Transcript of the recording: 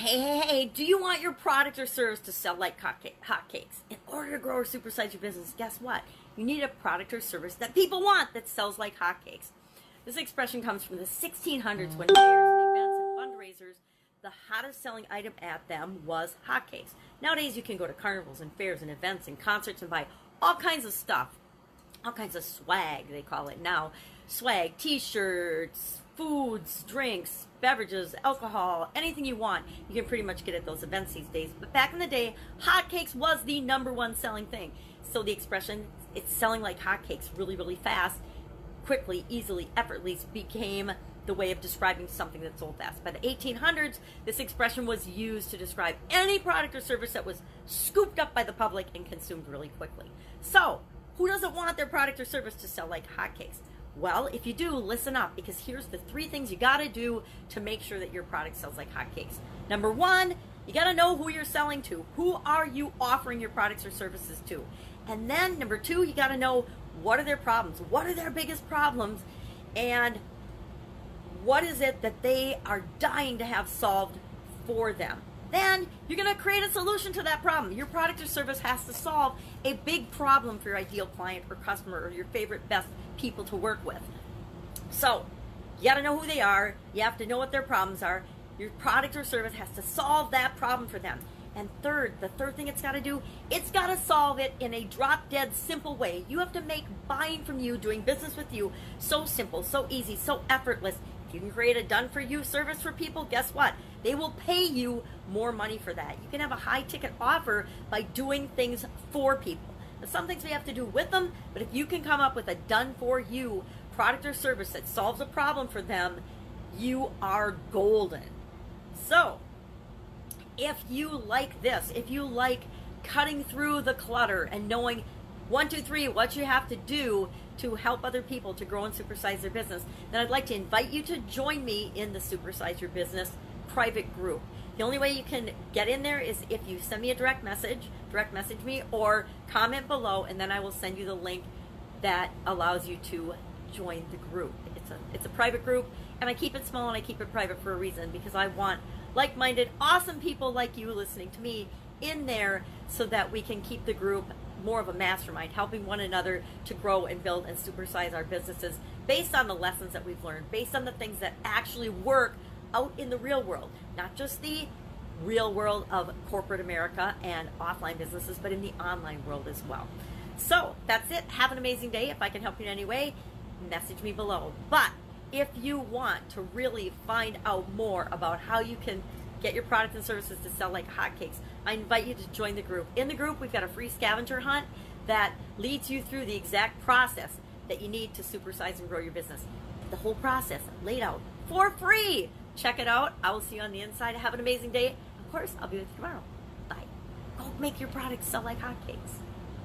Hey, hey, hey, do you want your product or service to sell like hotcakes? In order to grow or supersize your business, guess what? You need a product or service that people want that sells like hotcakes. This expression comes from the 1600s when fairs, events, and fundraisers, the hottest selling item at them was hotcakes. Nowadays, you can go to carnivals and fairs and events and concerts and buy all kinds of stuff, all kinds of swag, they call it now. Swag, t shirts, foods, drinks, beverages, alcohol, anything you want, you can pretty much get at those events these days. But back in the day, hotcakes was the number one selling thing. So the expression, it's selling like hotcakes really, really fast, quickly, easily, effortlessly became the way of describing something that sold fast. By the 1800s, this expression was used to describe any product or service that was scooped up by the public and consumed really quickly. So, who doesn't want their product or service to sell like hotcakes? Well, if you do, listen up because here's the three things you got to do to make sure that your product sells like hotcakes. Number one, you got to know who you're selling to. Who are you offering your products or services to? And then number two, you got to know what are their problems? What are their biggest problems? And what is it that they are dying to have solved for them? Then you're going to create a solution to that problem. Your product or service has to solve a big problem for your ideal client or customer or your favorite best people to work with. So, you got to know who they are. You have to know what their problems are. Your product or service has to solve that problem for them. And third, the third thing it's got to do, it's got to solve it in a drop dead simple way. You have to make buying from you, doing business with you, so simple, so easy, so effortless. If you can create a done for you service for people, guess what? They will pay you more money for that. You can have a high ticket offer by doing things for people. Some things we have to do with them, but if you can come up with a done for you product or service that solves a problem for them, you are golden. So, if you like this, if you like cutting through the clutter and knowing one, two, three, what you have to do to help other people to grow and supersize their business, then I'd like to invite you to join me in the Supersize Your Business private group. The only way you can get in there is if you send me a direct message, direct message me, or comment below, and then I will send you the link that allows you to join the group. It's a it's a private group, and I keep it small and I keep it private for a reason because I want like-minded, awesome people like you listening to me in there so that we can keep the group more of a mastermind, helping one another to grow and build and supersize our businesses based on the lessons that we've learned, based on the things that actually work out in the real world, not just the real world of corporate America and offline businesses, but in the online world as well. So that's it. Have an amazing day. If I can help you in any way, message me below. But if you want to really find out more about how you can get your products and services to sell like hotcakes, I invite you to join the group. In the group, we've got a free scavenger hunt that leads you through the exact process that you need to supersize and grow your business. The whole process laid out for free. Check it out. I will see you on the inside. Have an amazing day. Of course, I'll be with you tomorrow. Bye. Go make your products sell like hotcakes.